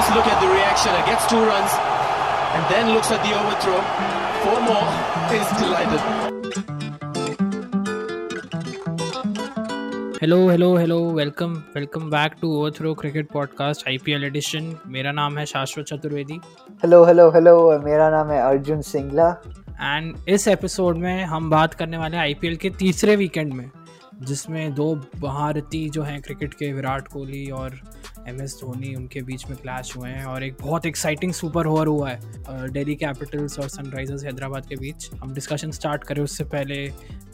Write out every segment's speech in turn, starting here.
just look at the reaction. It gets two runs and then looks at the overthrow. Four more. He's delighted. Hello hello hello welcome welcome back to Overthrow cricket podcast IPL edition मेरा नाम है शाश्वत Chaturvedi hello hello hello मेरा नाम है Arjun Singla and इस episode में हम बात करने वाले हैं आईपीएल के तीसरे वीकेंड में जिसमें दो भारती जो हैं क्रिकेट के विराट कोहली और एम एस धोनी उनके बीच में क्लैश हुए हैं और एक बहुत एक्साइटिंग सुपर ओवर हुआ है। दिल्ली कैपिटल्स और सनराइजर्स हैदराबाद के बीच। हम डिस्कशन स्टार्ट करें उससे पहले।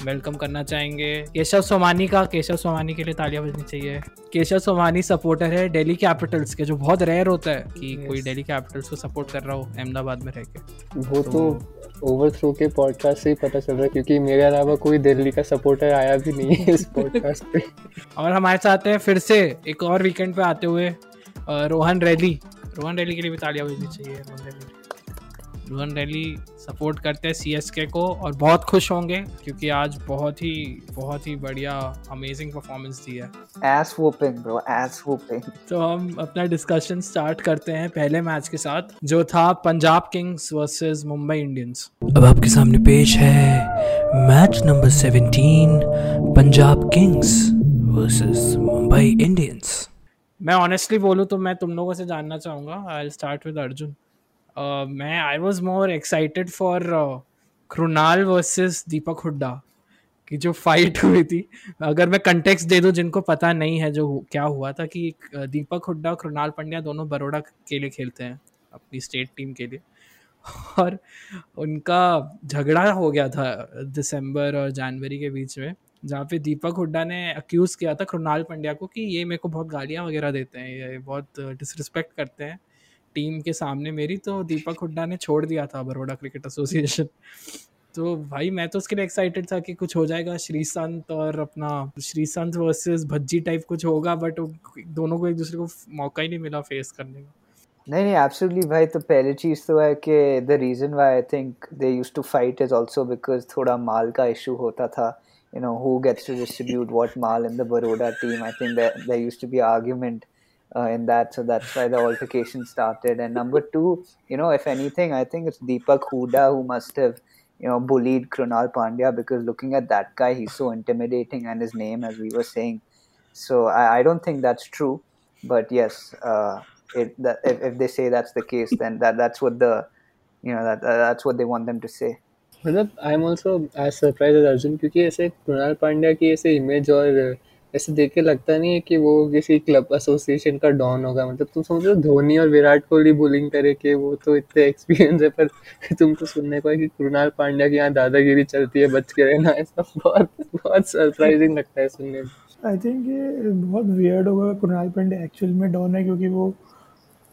वेलकम करना चाहेंगे। केशव सोमानी का केशव सोमानी के लिए तालियाँ बजनी चाहिए। केशव सोमानी सपोर्टर है दिल्ली कैपिटल्स के जो बहुत रेयर होता है कि Yes. कोई दिल्ली कैपिटल्स को सपोर्ट कर रहा हो अहमदाबाद में रह के। वो तो ओवरथ्रो के पॉडकास्ट से ही पता चल रहा है, क्योंकि मेरे अलावा कोई दिल्ली का सपोर्टर आया भी नहीं है इस पॉडकास्ट पे। और हमारे साथ हैं फिर से एक और वीकेंड पे आते हुए रोहन रैली रोहन रैली के लिए भी तालियाँ बजनी चाहिए रोहन रैली सपोर्ट करते हैं सी को और बहुत खुश होंगे क्योंकि आज बहुत ही बहुत ही बढ़िया अमेजिंग परफॉर्मेंस दी है। As whopping bro as whopping तो हम अपना डिस्कशन स्टार्ट करते हैं पहले मैच के साथ जो था Punjab Kings versus Mumbai Indians अब आपके सामने पेश है match number 17 Punjab Kings versus Mumbai Indians मैं ऑनेस्टली बोलूँ तो मैं तुम लोगों से जानना चाहूँगा I start with Arjun Uh, मैं I was more excited for Krunal versus Deepak Hooda की जो फाइट हुई थी। अगर मैं कंटेक्स्ट दे दूँ जिनको पता नहीं है जो क्या हुआ था कि दीपक हुड्डा और कृणाल पंड्या दोनों बड़ोड़ा के लिए खेलते हैं अपनी स्टेट टीम के लिए। और उनका झगड़ा हो गया था दिसंबर और जनवरी के बीच में जहाँ पे दीपक हुड्डा ने अक्यूज़ किया था कृणाल पंड्या को कि ये मेरे को बहुत गालियाँ वगैरह देते हैं ये बहुत डिसरिस्पेक्ट करते हैं। टीम के सामने मेरी तो दीपक हुड्डा ने छोड़ दिया था बड़ोड़ा क्रिकेट एसोसिएशन। तो भाई, मैं तो उसके लिए एक्साइटेड था कि कुछ हो जाएगा। श्रीसंत और अपना, श्रीसंत वर्सेस भज्जी टाइप कुछ होगा बट दोनों को एक दूसरे को मौका ही नहीं मिला फेस करने का। नहीं नहीं एब्सोल्युटली भाई तो पहली चीज़ तो है कि the reason why I think they used to fight is also because थोड़ा माल का इशू होता था। Know, who gets to distribute what mal in the Baroda team? I think there there used to be argument uh, in that so that's why the altercation started and number two you know if anything I think it's Deepak Huda who must have you know bullied Krunal Pandya because looking at that guy he's so intimidating and his name as we were saying so I, I don't think that's true but yes uh, it, that, if, if they say that's the case then that that's what the you know that uh, that's what they want them to say मतलब I am also as surprise as Arjun क्योंकि ऐसे कृणाल पांड्या की ऐसे image और ऐसे देख के लगता नहीं है कि वो किसी क्लब एसोसिएशन का डॉन होगा। मतलब तुम समझ लो धोनी और विराट कोहली बुलिंग करे कि वो तो इतने एक्सपीरियंस है पर तुमको सुनने को है कि कृणाल पांड्या की यहाँ दादागिरी चलती है बच के रहना ऐसा बहुत बहुत सरप्राइजिंग लगता है सुनने में। आई थिंक ये बहुत वियर्ड होगा कुणाल पांडे एक्चुअल में डॉन है क्योंकि वो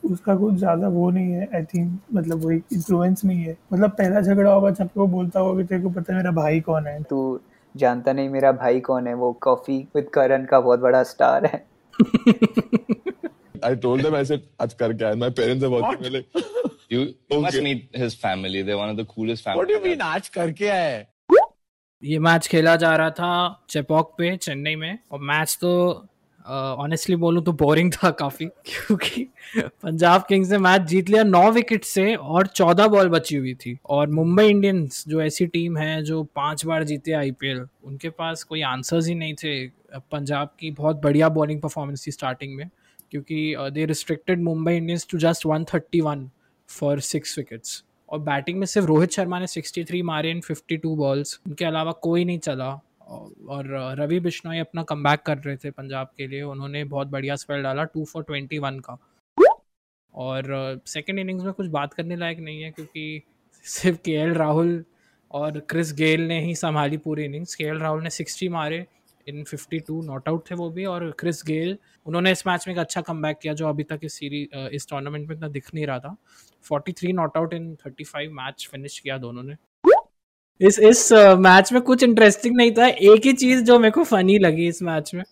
उसका कुछ ज़्यादा वो नहीं है आई थिंक मतलब वो एक इन्फ्लुएंस नहीं है। मतलब पहला झगड़ा होगा जब वो बोलता होगा कि तेरे को पता है मेरा भाई कौन है। तू जानता नहीं मेरा भाई कौन है वो कॉफ़ी विद करण का बहुत बड़ा स्टार है I told them, I said, आज कर क्या है My parents are watching. What? Like, You, you must meet his family. They're one of the coolest family What do you mean, आज कर क्या है ये मैच खेला जा रहा था चेपॉक पे चेन्नई में और मैच तो ऑनेस्टली बोलूँ तो बोरिंग था काफ़ी, क्योंकि पंजाब किंग्स ने मैच जीत लिया नौ विकेट से और चौदह बॉल बची हुई थी। और मुंबई इंडियंस, जो ऐसी टीम है जो पाँच बार जीते आईपीएल उनके पास कोई आंसर्स ही नहीं थे। पंजाब की बहुत बढ़िया बॉलिंग परफॉर्मेंस थी स्टार्टिंग में, क्योंकि they restricted Mumbai Indians to just 131 for six wickets और बैटिंग में सिर्फ़ रोहित शर्मा ने 63 मारे इन 52 बॉल्स उनके अलावा कोई नहीं चला। और रवि बिश्नोई अपना कम कर रहे थे पंजाब के लिए। उन्होंने बहुत बढ़िया स्पेल डाला टू फॉर ट्वेंटी वन का। और सेकेंड इनिंग्स में कुछ बात करने लायक नहीं है क्योंकि सिर्फ़ के राहुल और क्रिस गेल ने ही संभाली पूरी इनिंग्स के राहुल ने सिक्सटी मारे इन 52 नॉट आउट थे वो भी। और क्रिस गेल उन्होंने इस मैच में एक अच्छा कम किया जो अभी तक इस सीरीज़ इस टूर्नामेंट में इतना दिख नहीं रहा था। 43 not out in 35 match finish किया दोनों ने। इस इस मैच में कुछ इंटरेस्टिंग नहीं था। एक ही चीज़ जो मेरे को फनी लगी इस मैच में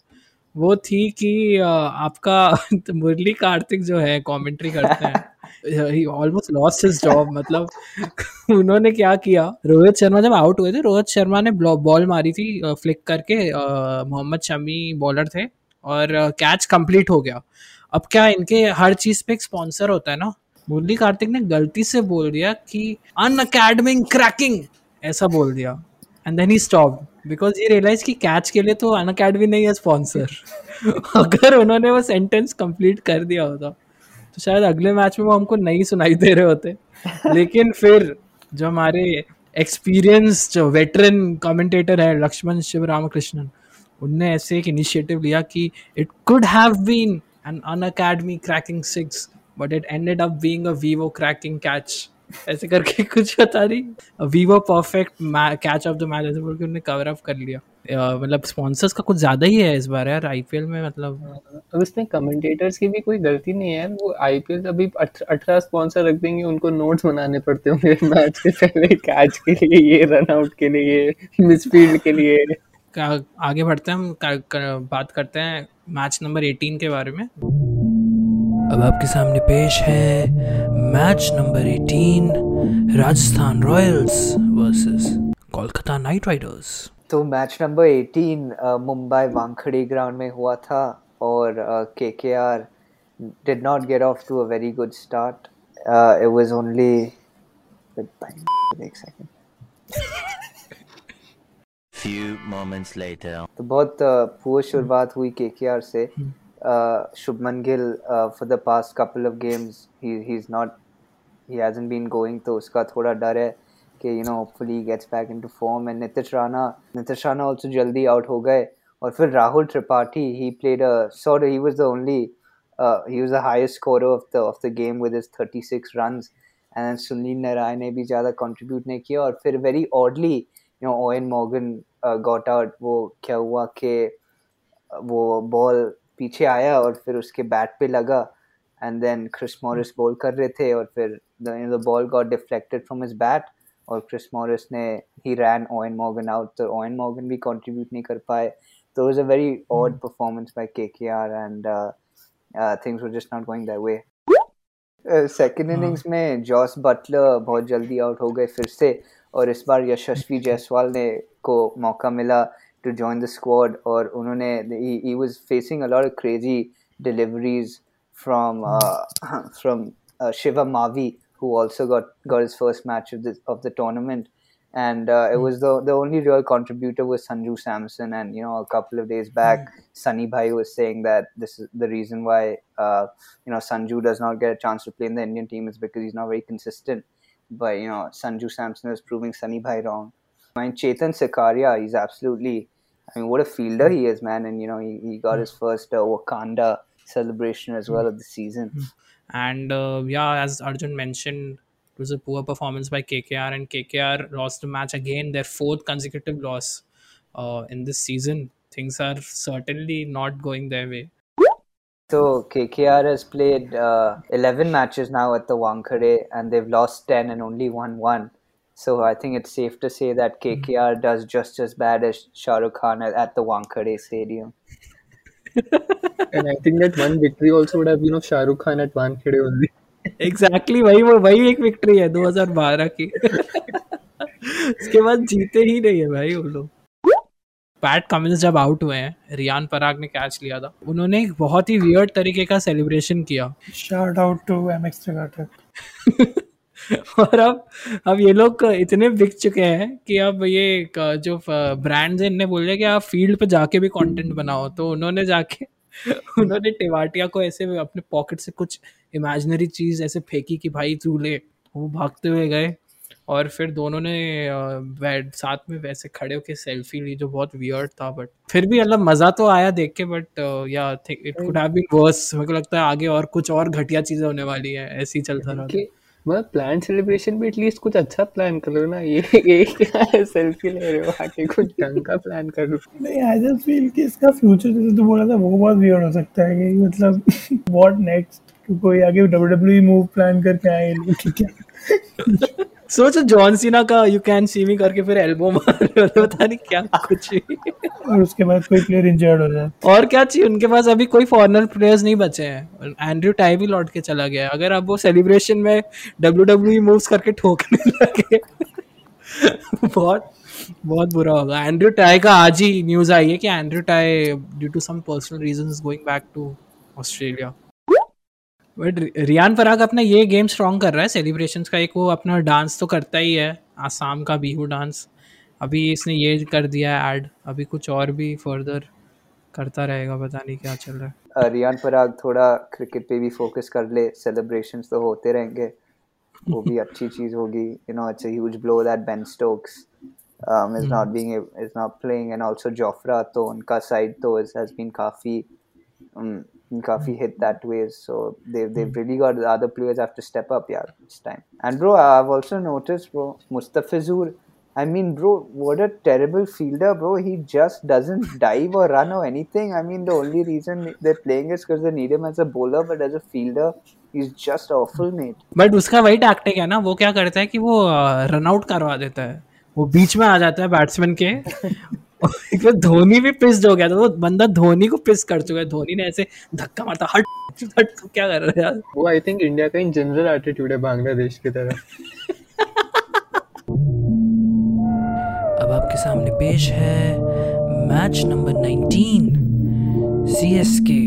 वो थी कि आपका मुरली कार्तिक जो है कमेंट्री करते हैं। He almost lost his job मतलब उन्होंने क्या किया रोहित शर्मा जब आउट हुए थे रोहित शर्मा ने बॉल मारी थी फ्लिक करके मोहम्मद शमी बॉलर थे और कैच कंप्लीट हो गया। अब क्या इनके हर चीज़ पे एक स्पॉन्सर होता है ना? मुरली कार्तिक ने गलती से बोल दिया कि अन क्रैकिंग ऐसा बोल दिया। And then he stop because ये रियलाइज़ कि कैच के लिए तो अन अकेडमी नहीं है स्पॉन्सर अगर उन्होंने वो सेंटेंस कंप्लीट कर दिया होता तो शायद अगले मैच में वो हमको नहीं सुनाई दे रहे होते। लेकिन फिर जो हमारे एक्सपीरियंस जो वेटरन कमेंटेटर है लक्ष्मण शिव रामकृष्णन उनने ऐसे एक इनिशिएटिव लिया कि it could have been an Unacademy cracking six but it ended up being a Vivo cracking catch ऐसे करके कुछ बता रही। Vivo perfect catch of the match ऐसे बोल के उन्होंने कवर अप कर लिया। uh, मतलब स्पॉन्सर्स का कुछ ज़्यादा ही है इस बार यार आईपीएल में मतलब। अब इसमें कमेंटेटर्स की भी कोई गलती नहीं है। वो आईपीएल अभी अठारह स्पॉन्सर रख देंगे उनको नोट्स बनाने पड़ते होंगे मैच के पहले कैच के लिए ये रन आउट के लिए मिसफील्ड के लिए। आगे बढ़ते हैं हम बात करते हैं मैच नंबर 18 के बारे में। अब आपके सामने पेश है match number 18 Rajasthan Royals versus Kolkata Knight Riders तो match number 18 Mumbai Wankhede ground में हुआ था और K K R not get off to a very good start. Uh, it was only एक second. Few moments later. तो बहुत poor शुरुआत हुई के के आर से uh, Shubman Gill uh, for the past couple of games he he's not he hasn't been going तो उसका थोड़ा डर है कि you know hopefully he gets back into form and Nitish Rana Nitish Rana also जल्दी out हो गए और फिर Rahul Tripathi he played a sort of he was the only uh, he was the highest scorer of the of the game with his 36 runs and then Sunil Narayan ने भी ज़्यादा contribute नहीं किया और फिर very oddly you know Owen Morgan uh, got out वो क्या हुआ कि वो बॉल पीछे आया और फिर उसके बैट पे लगा। And then Chris Morris ball कर रहे थे और फिर the ball got deflected from his bat और क्रिस मॉरिस ने ही रैन ओएन मॉर्गन आउट तो ओएन मॉर्गन भी कंट्रीब्यूट नहीं कर पाए। तो was a very odd performance by KKR and things were just not going that way second innings में Jos Buttler बहुत जल्दी आउट हो गए फिर से और इस बार यशस्वी जायसवाल ने को मौका मिला। to join the squad or unone he, he was facing a lot of crazy deliveries from uh, from uh, Shiva Mavi who also got got his first match of the of the tournament. And uh, it hmm. was the the only real contributor was Sanju Samson. And you know a couple of days back hmm. Sunny Bhai was saying that this is the reason why uh, you know Sanju does not get a chance to play in the Indian team is because he's not very consistent. But you know Sanju Samson is proving Sunny Bhai wrong. I mean, Chetan Sikaria, he's absolutely I mean, what a fielder he is, man. And, you know, he, he got his first uh, Wakanda celebration as well of the season. And, uh, yeah, as Arjun mentioned, it was a poor performance by KKR, and KKR lost the match again, their fourth consecutive loss uh, in this season. Things are certainly not going their way. So KKR has played uh, 11 matches now at the Wankhede, and they've lost 10 and only won one. So I think it's safe to say that KKR mm-hmm. does just as bad as Shah Rukh Khan at the Wankhede Stadium. and I think that one victory also would have, you know, Shah Rukh Khan at Wankhede only. exactly वही वो वही एक victory है 2012 की उसके बाद जीते ही नहीं है भाई वो लोग पैट कमिंस जब आउट हुए हैं रियान पराग ने कैच लिया था उन्होंने एक बहुत ही वियर्ड तरीके का सेलिब्रेशन किया shout out to MX TakaTak और अब अब ये लोग इतने बिक चुके हैं कि अब ये जो ब्रांड्स हैं इनने बोल रहे कि आप फ़ील्ड पे जाके भी कंटेंट बनाओ। तो उन्होंने जाके उन्होंने टेवाटिया को ऐसे अपने पॉकेट से कुछ इमेजिनरी चीज़ ऐसे फेंकी कि भाई तू ले। वो भागते हुए गए और फिर दोनों ने साथ में वैसे खड़े होकर सेल्फी ली जो बहुत वियर्ड था बट फिर भी मतलब मज़ा तो आया देख के बट या it could have been worse मेरे को लगता है आगे और कुछ और घटिया चीज़ें होने वाली है ऐसे ही चलता रहा मतलब प्लान सेलिब्रेशन भी एटलीस्ट कुछ अच्छा प्लान कर लो ना? ये ये क्या है? सेल्फी ले रहे हो आके कुछ ढंग का प्लान कर लो नहीं आई जस्ट फील कि इसका फ्यूचर जैसे तू बोला था, वो बहुत वियर्ड हो सकता है कि मतलब व्हाट नेक्स्ट कोई आगे डब्ल्यूडब्ल्यूई मूव प्लान करके आए, ठीक है? सोचो जॉन सीना का यू कैन सी मी करके फिर एल्बो मार पता नहीं क्या कुछ और उसके बाद कोई प्लेयर इंजर्ड हो जाए और क्या चाहिए? उनके पास अभी कोई फॉरनर प्लेयर्स नहीं बचे हैं। एंड्रयू टाई भी लौट के चला गया। अगर अब वो सेलिब्रेशन में डब्ल्यू डब्ल्यू मूव्स करके ठोकने लगे बहुत बहुत बुरा होगा। एंड्रयू टाई का आज ही न्यूज़ आई है कि Andrew Tye due to some personal reasons going back to Australia but Riyan Parag अपना ये गेम स्ट्रॉन्ग कर रहा है सेलिब्रेशंस का एक वो अपना डांस तो करता ही है आसाम का बिहू डांस अभी इसने ये कर दिया है ऐड अभी कुछ और भी फर्दर करता रहेगा पता नहीं क्या चल रहा है। रियान पराग थोड़ा क्रिकेट पे भी फोकस कर ले सेलिब्रेशंस तो होते रहेंगे वो भी अच्छी चीज़ होगी you know it's a huge blow that Ben Stokes um, is not being a- is not playing and also Jofra तो उनका side तो has been काफ़ी um, काफी hit that way so they they've really got the other players have to step up yeah this time and bro I've also noticed bro Mustafizur I mean bro what a terrible fielder bro he just doesn't dive or run or anything I mean the only reason they're playing is because they need him as a bowler but as a fielder he's just awful mate but उसका वही tactic है ना वो क्या करता है कि वो रन आउट करवा देता है वो बीच में आ जाता है बैट्समैन के बार धोनी भी पिस्ड हो गया था वो बंदा धोनी को पिस कर चुका है। धोनी ने ऐसे धक्का मारता हट हट तू क्या कर रहा है यार? वो आई थिंक इंडिया का इन जनरल एटीट्यूड है बांग्लादेश की तरह। अब आपके सामने पेश है match number 19 CSK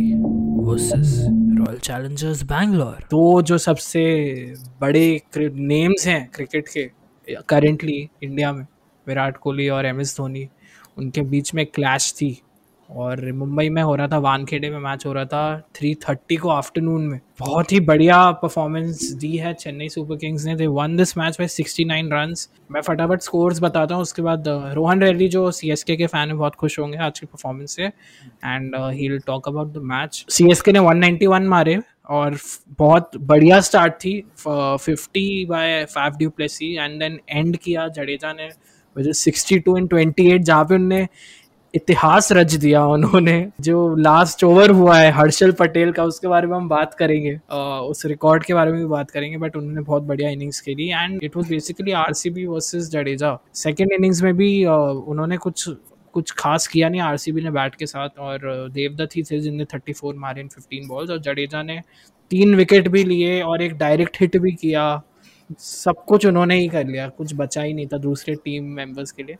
versus Royal Challengers Bangalore तो जो सबसे बड़े नेम्स हैं क्रिकेट के करेंटली इंडिया में विराट कोहली और एम एस धोनी। उनके बीच में क्लैश थी। और मुंबई में हो रहा था, वानखेड़े में मैच हो रहा था थ्री थर्टी को आफ्टरनून में। बहुत ही बढ़िया परफॉर्मेंस दी है चेन्नई सुपर किंग्स ने। They won this match by 69 runs मैं फटाफट स्कोर्स बताता हूँ, उसके बाद रोहन रेड्डी जो सी एस के फ़ैन है, बहुत खुश होंगे आज की परफॉर्मेंस से। And he will talk about the match C S K ने 191 मारे और बहुत बढ़िया स्टार्ट थी। Fifty by five du Plessis and then end किया जडेजा ने। With sixty two and twenty eight जहाँ पे उनने इतिहास रच दिया उन्होंने जो लास्ट ओवर हुआ है हर्षल पटेल का उसके बारे में हम बात करेंगे। अ, उस रिकॉर्ड के बारे में भी बात करेंगे बट उन्होंने बहुत बढ़िया इनिंग्स खेली and it was basically RCB versus Jadeja second innings में भी अ, उन्होंने कुछ कुछ खास किया नहीं आरसीबी ने बैट के साथ और देवदत्त ही थे जिनने 34 मारे इन 15 बॉल्स और जडेजा ने तीन विकेट भी लिए और एक डायरेक्ट हिट भी किया। सब कुछ उन्होंने ही कर लिया, कुछ बचा ही नहीं था दूसरे टीम मेंबर्स के लिए।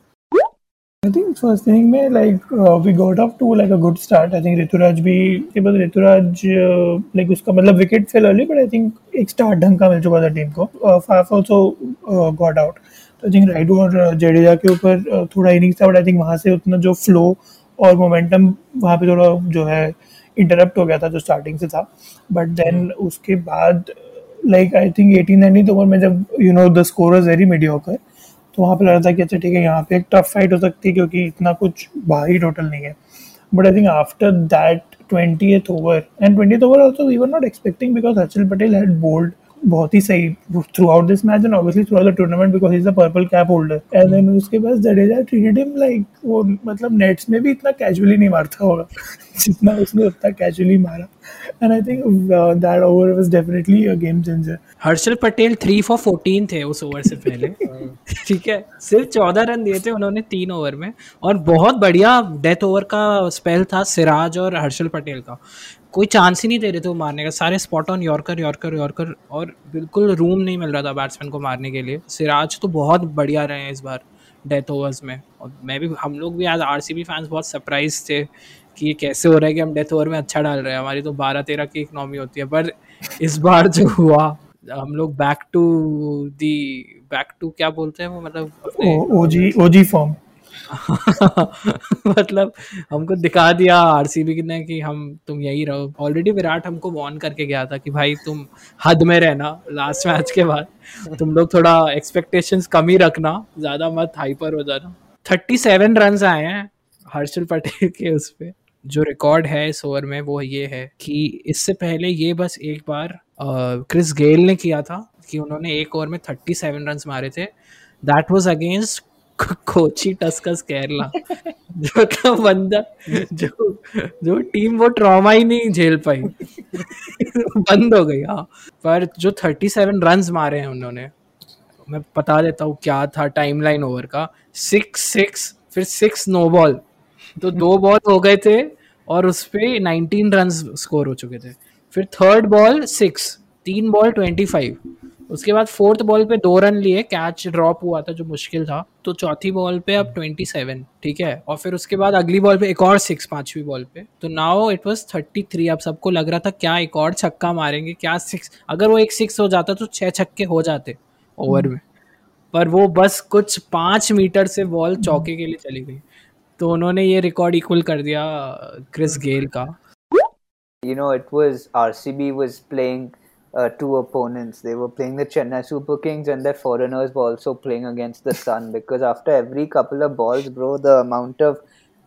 आई थिंक फ़र्स्ट थिंग में like we got off to like a good start I think Ruturaj भी के बाद ऋतुराज लाइक उसका मतलब wicket fell early but I think एक स्टार्ट ढंग का मिल चुका था टीम को। फाफ आल्सो गॉट आउट तो आई थिंक राइडू और uh, जडेजा के ऊपर uh, थोड़ा इनिंग्स था बट आई थिंक वहाँ से उतना जो फ्लो और मोमेंटम वहाँ पे थोड़ा जो है इंटरप्ट हो गया था, जो स्टार्टिंग से था। बट देन उसके बाद like, I think 18 19 ओवर में जब you know the score very very mediocre तो वहाँ पर लग रहा था कि अच्छा ठीक है, यहाँ पे एक टफ फाइट हो सकती है क्योंकि इतना कुछ भारी टोटल नहीं है। But I think after that twenty over and twenty over also we were not expecting because Harshal Patel had bowled बहुत ही सही throughout this match and obviously throughout the tournament because is the purple cap holder and then उसके बाद Jadeja treated him like वो मतलब nets में भी इतना कैजुअली नहीं मारता होगा जितना उसने उतना कैजुअली मारा। And I think that over was definitely a game changer Harshal Patel three for fourteen थे उस ओवर से पहले। ठीक है? सिर्फ़ चौदह रन दिए थे उन्होंने तीन ओवर में। और बहुत बढ़िया डेथ ओवर का स्पेल था सिराज और हर्षल पटेल का। कोई चांस ही नहीं दे रहे थे वो मारने का। सारे spot on yorker yorker yorker और बिल्कुल रूम नहीं मिल रहा था बैट्समैन को मारने के लिए। सिराज तो बहुत बढ़िया रहे हैं इस बार डेथ ओवर्स में। और मैं भी, हम लोग भी आज आर सी बी फैंस बहुत सरप्राइज़ थे कि ये कैसे हो रहा है कि हम डेथ ओवर में अच्छा डाल रहे हैं। हमारी तो बारह तेरह की इकनॉमी होती है, पर इस बार जो हुआ, हम लोग back to the back to क्या बोलते हैं वो मतलब ओजी ओजी फॉर्म मतलब हमको दिखा दिया आरसीबी ने कि हम तुम यही रहो। ऑलरेडी विराट हमको वॉर्न करके गया था कि भाई तुम हद में रहना लास्ट मैच के बाद। तुम लोग थोड़ा एक्सपेक्टेशंस कम ही रखना ज़्यादा मत हाइपर हो जाना। थर्टी सेवन रन आए हैं हर्षल पटेल के उस पे। जो रिकॉर्ड है इस ओवर में वो ये है कि इससे पहले ये बस एक बार अ, क्रिस गेल ने किया था कि उन्होंने एक ओवर में थर्टी सेवन रन मारे थे। That was against Kochi Tuskers Kerala. जो का बंदा, जो जो टीम वो ट्रॉमा ही नहीं झेल पाई। बंद हो गई हाँ। पर जो थर्टी सेवन रन मारे हैं उन्होंने, मैं बता देता हूँ क्या था टाइमलाइन ओवर का। सिक्स सिक्स फिर सिक्स नो बॉल तो दो बॉल हो गए थे और उस पर नाइनटीन रन स्कोर हो चुके थे। फिर थर्ड बॉल सिक्स तीन बॉल ट्वेंटी फाइव उसके बाद फोर्थ बॉल पे दो रन लिए कैच ड्रॉप हुआ था जो मुश्किल था। तो चौथी बॉल पे अब 27 ठीक है? और फिर उसके बाद अगली बॉल पे एक और सिक्स पांचवी बॉल पे। तो नाउ इट वाज 33 अब सबको लग रहा था क्या एक और छक्का मारेंगे क्या सिक्स अगर वो एक सिक्स हो जाता तो छह छक्के हो जाते ओवर में। पर वो बस कुछ पाँच मीटर से बॉल चौके के लिए चली गई। तो उन्होंने ये रिकॉर्ड इक्वल कर दिया क्रिस गेल का। You know, it was RCB was playing uh, two opponents. They were playing the Chennai Super Kings and their foreigners were also playing against the sun because after every couple of balls, bro, the amount of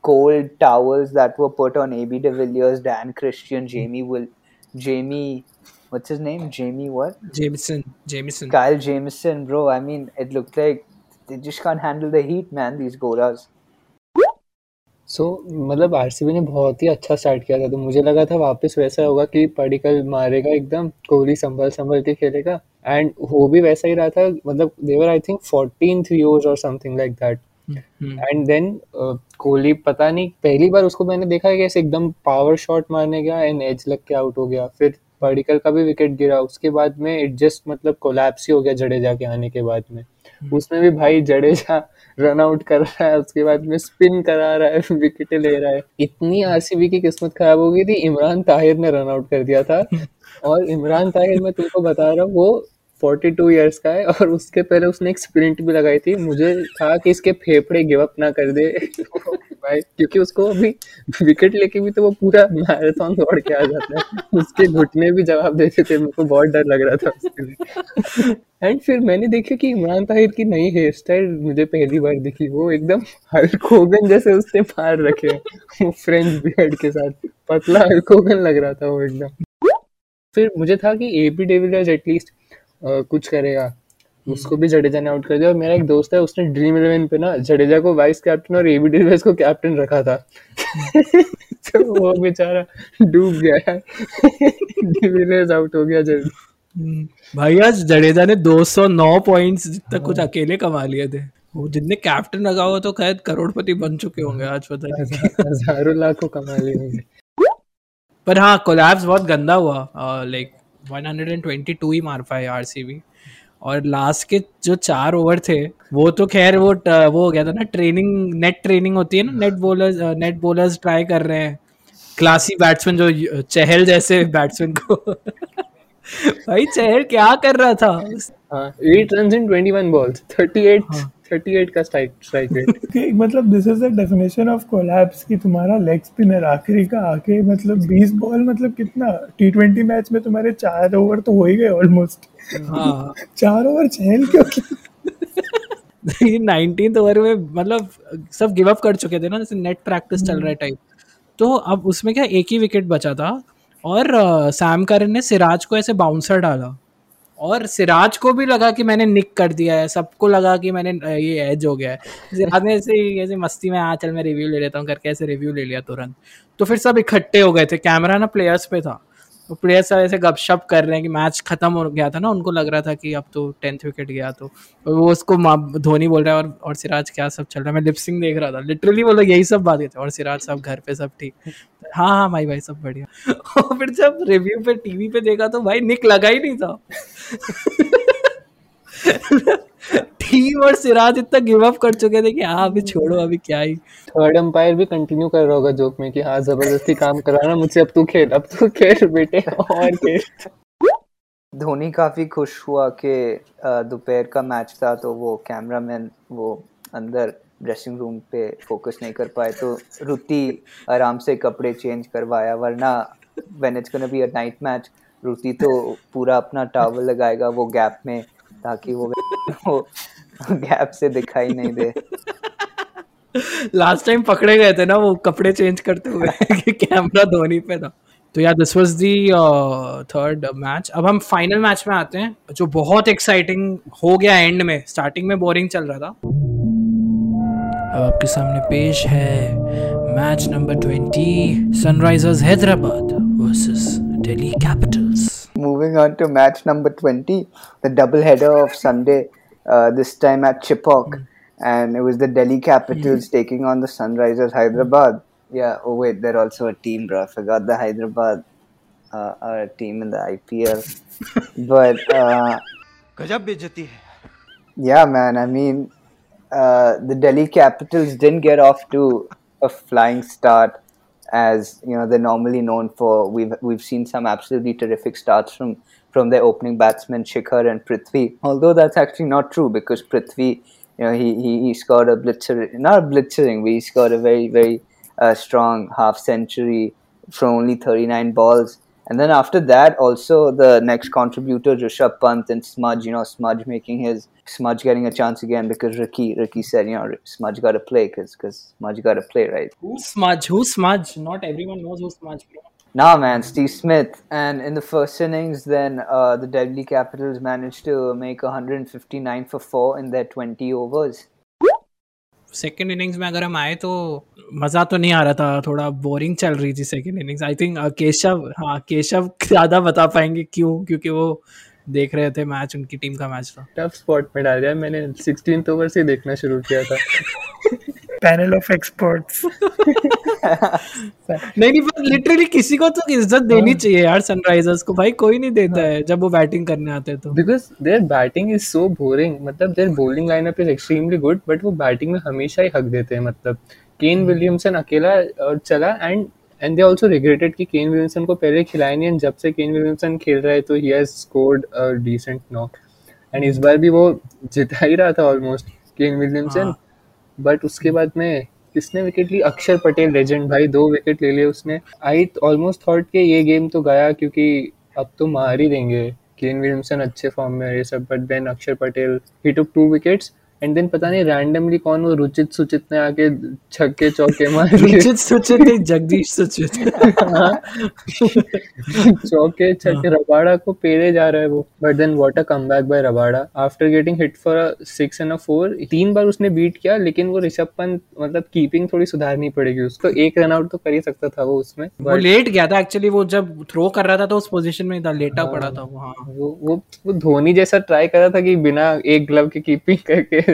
cold towels that were put on AB de Villiers, Dan Christian, hmm. Jamie Will, Jamie, what's his name? Jamie what? Jameson. Jameson. Kyle Jameson, bro. I mean, it looked like they just can't handle the heat, man. These goras. So so, मतलब RCB ने बहुत ही अच्छा start किया था तो मुझे लगा था वापस वैसा होगा कि पडिकल मारेगा एकदम कोहली संभल संभल के खेलेगा। एंड हो भी वैसा ही रहा था मतलब they were I think fourteen three overs और something like that and then Kohli पता नहीं पहली बार उसको मैंने देखा है कि ऐसे एकदम पावर शॉट मारने गया एंड एज लग के आउट हो गया। फिर पडिकल का भी विकेट गिरा उसके बाद में इट जस्ट मतलब कोलैप्स ही हो गया जडेजा के आने के बाद में। उसमें भी भाई जडेजा रन आउट कर रहा है उसके बाद में स्पिन करा रहा है विकेट ले रहा है। इतनी आरसीबी की किस्मत खराब हो गई थी इमरान ताहिर ने रन आउट कर दिया था। और इमरान ताहिर मैं तुमको बता रहा हूँ वो 42 इयर्स का है और उसके पहले उसने एक स्प्रिंट भी लगाई थी। मुझे था कि इसके फेफड़े गिव अप ना कर दे। भाई, क्योंकि उसको अभी विकेट लेके भी तो वो पूरा मैराथन दौड़ के आ जाता है। उसके घुटने भी जवाब देते थे। मेरे को बहुत डर लग रहा था उसके लिए। एंड फिर मैंने देखा कि इमरान ताहिर की नई हेयर स्टाइल मुझे पहली बार दिखी। वो एकदम हल्क होगन जैसे उसने फाड़ रखे वो फ्रेंच बियर्ड के साथ। पतला हल्क होगन लग रहा था वो एकदम। फिर मुझे था कि एपी डेविलियर्स एटलीस्ट कुछ करेगा। उसको भी जडेजा ने आउट कर दिया। और मेरा एक दोस्त है उसने ड्रीम इलेवन पे ना जडेजा को वाइस कैप्टन और एबी डिविलियर्स को कैप्टन रखा था। तो वो बेचारा डूब गया डिविलियर्स आउट हो गया जल्दी। भाई आज जडेजा ने 209 पॉइंट्स तक कुछ अकेले कमा लिए थे। वो जितने कैप्टन लगा हुआ तो शायद करोड़पति बन चुके होंगे आज पता नहीं। हज़ारों लाखों कमा लिए होंगे। पर हाँ कोलैप्स बहुत गंदा हुआ। लाइक 122 ही मार पाए आरसीबी। और लास्ट के जो चार ओवर थे वो तो खैर वो वो हो गया था ना ट्रेनिंग नेट ट्रेनिंग होती है ना net bowlers net bowlers try कर रहे हैं। क्लासी बैट्समैन जो चहल जैसे बैट्समैन को। भाई चहल क्या कर रहा था? हाँ एट रन इन 21 बॉल्स 38 हाँ. 38 का स्ट्राइक स्ट्राइक रेट मतलब this is the definition of collapse कि तुम्हारा लेग स्पिनर आखिरी का आके मतलब 20 बॉल मतलब कितना? टी मैच में तुम्हारे चार ओवर तो हो ही गए ऑलमोस्ट हाँ। चार ओवर चहल क्यों नाइनटीन ओवर में मतलब सब गिव अप कर चुके थे ना जैसे नेट प्रैक्टिस चल रहा है टाइप तो अब उसमें क्या एक ही विकेट बचा था और सैम करन ने सिराज को ऐसे बाउंसर डाला। और सिराज को भी लगा कि मैंने निक कर दिया है, सबको लगा कि मैंने ये एज हो गया है। सिराज ने ऐसे ऐसे मस्ती में आ चल मैं रिव्यू ले लेता हूँ करके, ऐसे रिव्यू ले लिया तुरंत। तो फिर सब इकट्ठे हो गए थे, कैमरा ना प्लेयर्स पे था। तो प्लेयर सर ऐसे गपशप कर रहे हैं कि मैच खत्म हो गया था ना, उनको लग रहा था कि अब तो टेंथ विकेट गया तो। वो उसको धोनी बोल रहा है, और और सिराज क्या सब चल रहा है? मैं लिपसिंग देख रहा था। लिटरली वो लोग यही सब बात करते और सिराज साहब घर पे सब ठीक? हाँ हाँ भाई भाई, सब बढ़िया। और फिर जब रिव्यू पे टीवी पे देखा तो भाई निक लगा ही नहीं था। टीम और सिराज इतना गिव अप कर चुके थे कि हाँ अभी छोड़ो अभी क्या ही। थर्ड अंपायर भी कंटिन्यू कर रहा होगा जोक में कि हाँ ज़बरदस्ती काम कराना मुझसे अब तू खेल अब तू खेल बेटे और खेल धोनी काफ़ी खुश हुआ कि दोपहर का मैच था तो वो कैमरामैन वो अंदर ड्रेसिंग रूम पे फोकस नहीं कर पाए तो रुति आराम से कपड़े चेंज करवाया वरना when it's gonna be a night match रुति तो पूरा अपना टावल लगाएगा वो गैप में ताकि वो वो गैप से दिखाई नहीं दे। लास्ट टाइम पकड़े गए थे ना वो कपड़े चेंज करते हुए कैमरा धोनी पे था। तो यार this was the third match अब हम फाइनल मैच में आते हैं जो बहुत एक्साइटिंग हो गया एंड में। स्टार्टिंग में बोरिंग चल रहा था। अब आपके सामने पेश है match number twenty Sunrisers Hyderabad versus Delhi Capitals Moving on to match number 20, the double header of Sunday, uh, this time at Chipok. Mm. And it was the Delhi Capitals mm. taking on the Sunrisers Hyderabad. Yeah, oh wait, they're also a team, bro. I forgot the Hyderabad uh, are a team in the IPL. but. Uh, yeah, man, I mean, uh, the Delhi Capitals didn't get off to a flying start as you know they're normally known for. We've we've seen some absolutely terrific starts from from their opening batsmen Shikhar and Prithvi. Although that's actually not true because Prithvi, you know, he he, he scored a blitzer, not a blitzering, but he scored a very very uh, strong half century from only 39 balls. And then after that, also the next contributor, Rishabh Pant and Smudge, you know, Smudge making his Smudge getting a chance again because Ricky Ricky said, you know, Smudge got to play because because Smudge got to play, right? Who's Smudge? Who's Smudge? Not everyone knows who's Smudge, bro. Nah, man, Steve Smith. And in the first innings, then uh, the Delhi Capitals managed to make 159 for four in their 20 overs. Second innings में अगर हम आए तो मज़ा तो नहीं आ रहा था थोड़ा बोरिंग चल रही थी second innings I think Keshav हाँ केशव ज़्यादा बता पाएँगे क्यों? क्योंकि वो देख रहे थे मैच उनकी टीम का मैच था टफ स्पॉट में डाल दिया। मैंने सिक्सटीन ओवर से देखना शुरू किया था। पैनल ऑफ़ एक्सपर्ट्स नहीं नहीं पर लिटरली किसी को तो इज़्ज़त देनी चाहिए यार सनराइजर्स को। भाई कोई नहीं देता है। जब वो बैटिंग करने आते हैं तो। Because their batting is so boring मतलब their bowling lineup is extremely good but वो बैटिंग में हमेशा ही हक देते हैं मतलब। केन विलियमसन अकेला अ, चला and and they also regretted कि केन विलियमसन को पहले खिलाया नहीं एंड जब से केन विलियमसन खेल रहा है तो ही has scored a decent knock and इस बार भी वो जिता ही रहा था ऑलमोस्ट केन विलियमसन हाँ। बट उसके बाद में किसने विकेट ली? अक्षर पटेल लेजेंड भाई, दो विकेट ले लिए उसने। आई ऑलमोस्ट थॉट के ये गेम तो गया क्योंकि अब तो मार ही देंगे। केन विलियमसन अच्छे फॉर्म में ये सब but then Axar Patel he took two wickets and then पता नहीं रैंडमली कौन वो रुचित सुचित ने आके छक्के चौके मार रुचित सुचित नहीं, जगदीश सुचित। चौके छक्के रबाड़ा को पेरे जा रहा है वो। But then what a comeback by Rabada. After getting hit for a six and a four तीन बार उसने बीट किया लेकिन वो ऋषभ पंत मतलब कीपिंग थोड़ी सुधारनी पड़ेगी उसको। एक रन आउट तो कर ही सकता था वो उसमें। वो लेट गया था एक्चुअली वो जब थ्रो कर रहा था तो उस पोजीशन में था लेटा हाँ। पड़ा था हाँ। वो वो वो धोनी जैसा ट्राई कर रहा था कि बिना एक ग्लव के कीपिंग करके।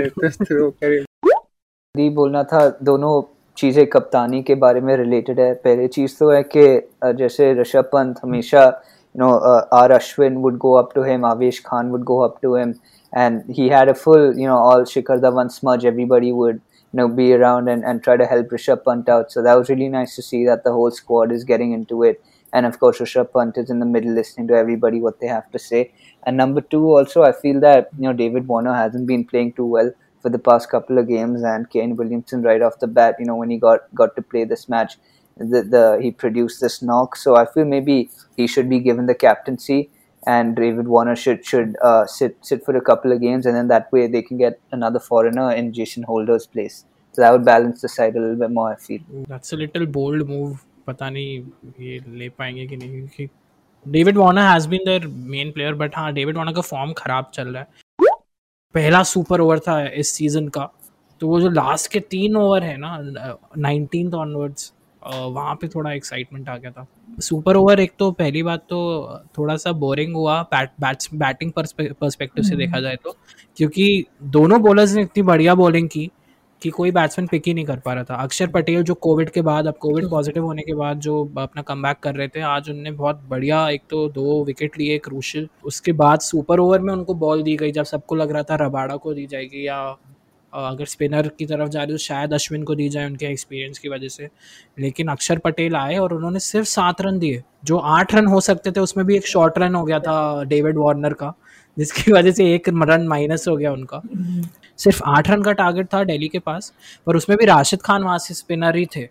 दी बोलना था, दोनों चीज़ें कप्तानी के बारे में रिलेटेड है। पहली चीज़ तो है कि जैसे ऋषभ पंत हमेशा you know R Ashwin would go up to him Avesh Khan would go up to him and he had a full you know all Shikhar Dhawan smudge everybody would you know be around and and try to help Rishabh Pant out so that was really nice to see that the whole squad is getting into it and of course Rishabh Pant is in the middle listening to everybody what they have to say. And number two, also I feel that you know David Warner hasn't been playing too well for the past couple of games, and Kane Williamson right off the bat, you know when he got got to play this match, the, the he produced this knock. So I feel maybe he should be given the captaincy. And David Warner should should uh, sit sit for a couple of games, and then that way they can get another foreigner in Jason Holder's place. So that would balance the side a little bit more. I feel that's a little bold move पता नहीं ये ले पाएँगे कि नहीं क्योंकि David Warner has been their main player but हाँ David Warner का फॉर्म खराब चल रहा है। पहला सुपर ओवर था इस सीज़न का। तो वो जो लास्ट के तीन ओवर है ना नाइनटीन ऑनवर्ड्स वहाँ पे थोड़ा एक्साइटमेंट आ गया था। सुपर ओवर एक तो पहली बात तो थोड़ा सा बोरिंग हुआ बैट बैट्स बैटिंग पर्सपेक्टिव से देखा जाए तो क्योंकि दोनों बॉलर्स ने इतनी बढ़िया बॉलिंग की कि कोई बैट्समैन पिक ही नहीं कर पा रहा था। अक्षर पटेल जो कोविड के बाद अब कोविड पॉजिटिव होने के बाद जो अपना कम कर रहे थे आज उनने बहुत बढ़िया एक तो दो विकेट लिए क्रूशल उसके बाद सुपर ओवर में उनको बॉल दी गई जब सबको लग रहा था रबाड़ा को दी जाएगी या अगर स्पिनर की तरफ़ जा रही तो शायद अश्विन को दी जाए उनके एक्सपीरियंस की वजह से। लेकिन अक्षर पटेल आए और उन्होंने सिर्फ़ सात रन दिए। जो आठ रन हो सकते थे उसमें भी एक शॉर्ट रन हो गया था डेविड वार्नर का जिसकी वजह से एक रन माइनस हो गया उनका। सिर्फ़ आठ रन का टारगेट था दिल्ली के पास पर उसमें भी राशिद खान वहाँ से स्पिनर ही थे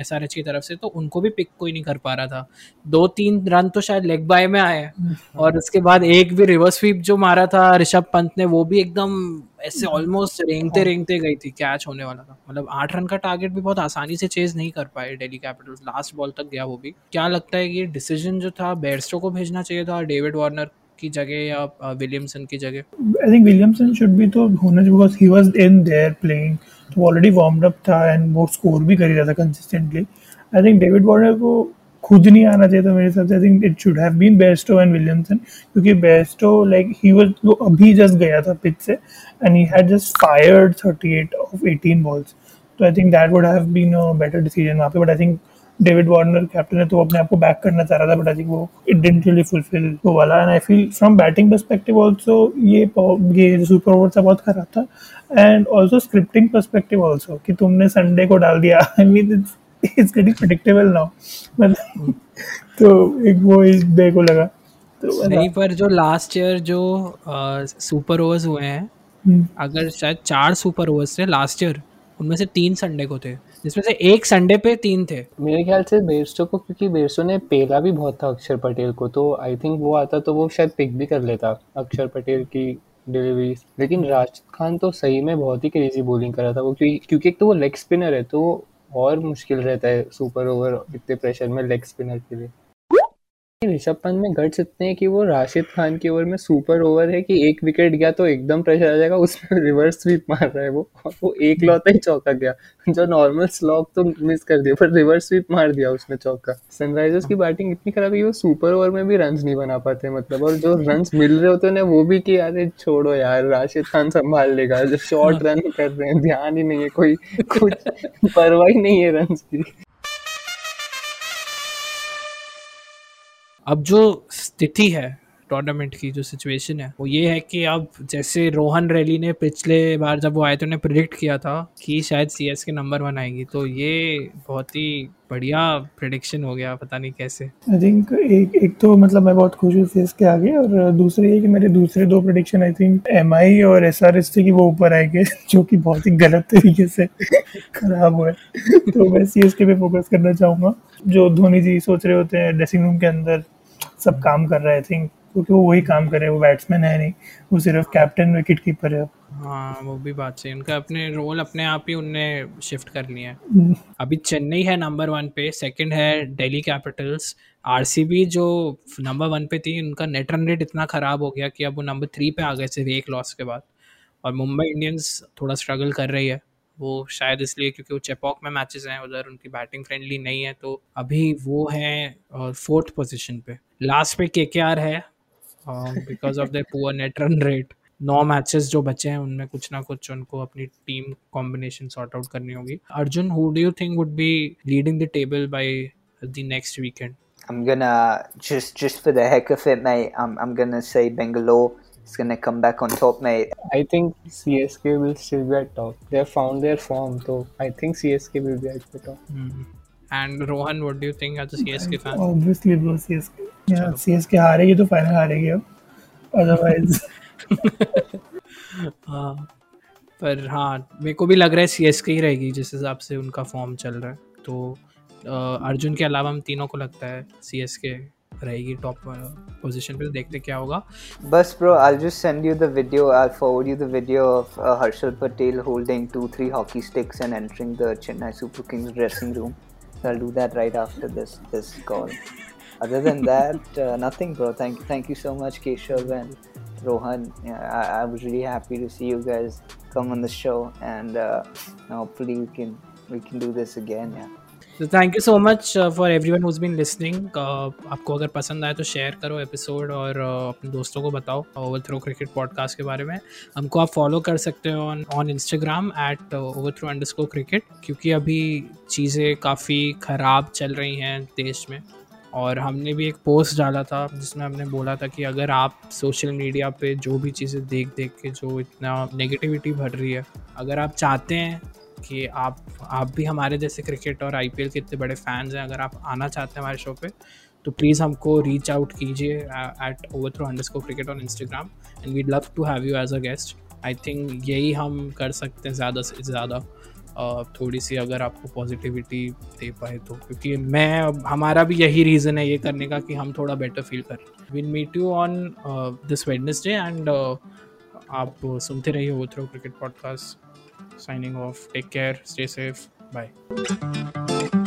एस आर एच की तरफ़ से तो उनको भी पिक कोई नहीं कर पा रहा था। दो तीन रन तो शायद लेग बाय में आए और उसके बाद एक भी रिवर्स स्वीप जो मारा था ऋषभ पंत ने वो भी एकदम ऐसे ऑलमोस्ट रेंगते रेंगते गई थी कैच होने वाला था। मतलब आठ रन का टारगेट भी बहुत आसानी से चेज नहीं कर पाए डेली कैपिटल्स लास्ट बॉल तक गया वो भी। क्या लगता है कि ये डिसीज़न जो था बेयरस्टो को भेजना चाहिए था डेविड वार्नर की जगह या विलियमसन की जगह? आई थिंक विलियमसन शुड भी तो होना चाहिए because he was in there playing तो ऑलरेडी वार्म्ड अप था एंड वो स्कोर भी कर ही रहा था consistently I think David Warner को खुद नहीं आना चाहिए था मेरे हिसाब से. I think it should have been Bairstow and Williamson क्योंकि बेस्टो लाइक ही वाज वो अभी जस्ट गया था पिच से and he had just fired 38 off 18 balls तो I think that would have been a better decision वहाँ पे. But I think David Warner captain है तो वो अपने आप को बैक करना चाह रहा था बट आई थिंक वो इट डिडंट रियली फुलफिल वो वाला। And I feel from batting perspective also ये ये सुपर ओवर था बहुत खराब था। And also scripting perspective also कि तुमने संडे को डाल दिया। I mean it's getting predictable now मतलब तो एक वो इस डे को लगा। तो नहीं पर जो लास्ट ईयर जो सुपर ओवर्स हुए हैं हम्म, अगर शायद चार सुपर ओवर्स थे लास्ट ईयर उनमें से तीन संडे को थे। जिसमें से एक संडे पे तीन थे। मेरे ख्याल से बेरसो को, क्योंकि बेरसो ने पेला भी बहुत था अक्षर पटेल को तो आई थिंक वो आता तो वो शायद पिक भी कर लेता अक्षर पटेल की डिलीवरी लेकिन राशिद खान तो सही में बहुत ही क्रेजी बॉलिंग कर रहा था वो क्योंकि क्योंकि एक तो वो लेग स्पिनर है तो और मुश्किल रहता है सुपर ओवर इतने प्रेशर में लेग स्पिनर के लिए। ऋषभ पंत में गट्स इतने हैं कि वो राशिद खान की ओवर में सुपर ओवर है कि एक विकेट गया तो एकदम प्रेशर आ जाएगा उसमें रिवर्स स्वीप मार रहा है वो। और वो एक लौता ही चौका गया। जो नॉर्मल स्लॉक तो मिस कर दिया पर रिवर्स स्वीप मार दिया उसने चौका। सनराइजर्स की बैटिंग इतनी खराब है कि वो सुपर ओवर में भी रन नहीं बना पाते मतलब। और जो रन मिल रहे होते हैं वो भी कि अरे छोड़ो यार राशिद खान संभाल लेगा। जो शॉर्ट रन कर रहे हैं ध्यान ही नहीं है कोई। कुछ परवाह ही नहीं है रन की। अब जो स्थिति है टूर्नामेंट की जो सिचुएशन है, वो ये है कि अब जैसे रोहन रैली ने पिछले बार जब वो आए थे, उन्हें प्रिडिक्ट किया था कि शायद C S K number one आएगी। तो ये बहुत ही बढ़िया प्रिडिक्शन हो गया, पता नहीं कैसे। आई थिंक एक एक तो मतलब मैं बहुत खुश हूँ सीएस के आगे और दूसरे ये कि मेरे दूसरे दो prediction I think M I और एस आर एस थे कि वो ऊपर आएँगे, जो कि बहुत ही गलत तरीके से खराब हुए तो मैं सी एस के पे फोकस करना चाहूँगा। जो धोनी जी सोच रहे होते हैं ड्रेसिंग रूम के अंदर, सब काम कर रहे आई थिंक क्योंकि वो वही काम करे वो बैट्समैन है नहीं वो सिर्फ़ कैप्टन विकेट कीपर है। हाँ वो भी बात सही उनका अपने रोल अपने आप ही उनने शिफ्ट कर लिया है। हम्म, अभी चेन्नई है नंबर वन पे सेकंड है दिल्ली कैपिटल्स आरसीबी जो नंबर वन पे थी उनका नेट रन रेट इतना ख़राब हो गया कि अब वो नंबर थ्री पे आ गए सिर्फ़ एक लॉस के बाद। और मुंबई इंडियंस थोड़ा स्ट्रगल कर रही है। वो शायद इसलिए क्योंकि वो चेपॉक में मैचेस हैं उधर उनकी बैटिंग फ्रेंडली नहीं है तो अभी वो हैं फोर्थ पोजीशन पे। लास्ट पे के है because of the poor net run rate now matches जो बचे हैं उनमें कुछ ना कुछ उनको अपनी टीम कॉम्बिनेशन सॉर्ट आउट करनी होगी Arjun who do you think would be leading the table by the next weekend I'm gonna just just for the heck of it, mate. I'm I'm gonna say Bangalore is gonna come back on top, mate. I think CSK will still be at top. They have found their form, so I think CSK will be at the top. And Rohan what do you think as a CSK fan obviously bro CSK CSK हारेगी तो final हारेगी अब otherwise हाँ पर हाँ मेरे को भी लग रहा है सीएसके ही रहेगी जिस हिसाब से उनका फॉर्म चल रहा है। तो आ, अर्जुन के अलावा हम तीनों को लगता है सीएसके रहेगी टॉप पोजीशन पे। देखते क्या होगा। बस bro I will just send you the video I will forward you the video of Harshal Patel holding two three hockey sticks and entering the Chennai Super Kings dressing room I do that right after this this call Other than that, uh, nothing, bro. Thank thank you so much, Keshav and Rohan. Yeah, I, I was really happy to see you guys come on the show, and uh, hopefully we can we can do this again. Yeah. तो thank you so much for everyone who's been listening आपको अगर पसंद आए तो share करो episode और uh, अपने दोस्तों को बताओ ओवर थ्रो क्रिकेट पॉडकास्ट के बारे में हमको आप फॉलो कर सकते हो on on Instagram at over throw under cricket क्योंकि अभी चीज़ें काफ़ी ख़राब चल रही हैं देश में और हमने भी एक पोस्ट डाला था जिसमें हमने बोला था कि अगर आप सोशल मीडिया पे जो भी चीज़ें देख देख के जो इतना नेगेटिविटी भर रही है, अगर आप चाहते हैं कि आप आप भी हमारे जैसे क्रिकेट और आईपीएल के इतने बड़े फैंस हैं, अगर आप आना चाहते हैं हमारे शो पे तो प्लीज़ हमको रीच आउट कीजिए at over throw under cricket on Instagram and we'd love to have you as a guest I think यही हम कर सकते हैं ज़्यादा से ज़्यादा। थोड़ी सी अगर आपको पॉजिटिविटी दे पाए तो। क्योंकि मैं हमारा भी यही रीज़न है ये करने का कि हम थोड़ा बेटर फील करें। We'll meet you on this Wednesday and आप सुनते रहिए वो throw cricket podcast signing off take care stay safe bye.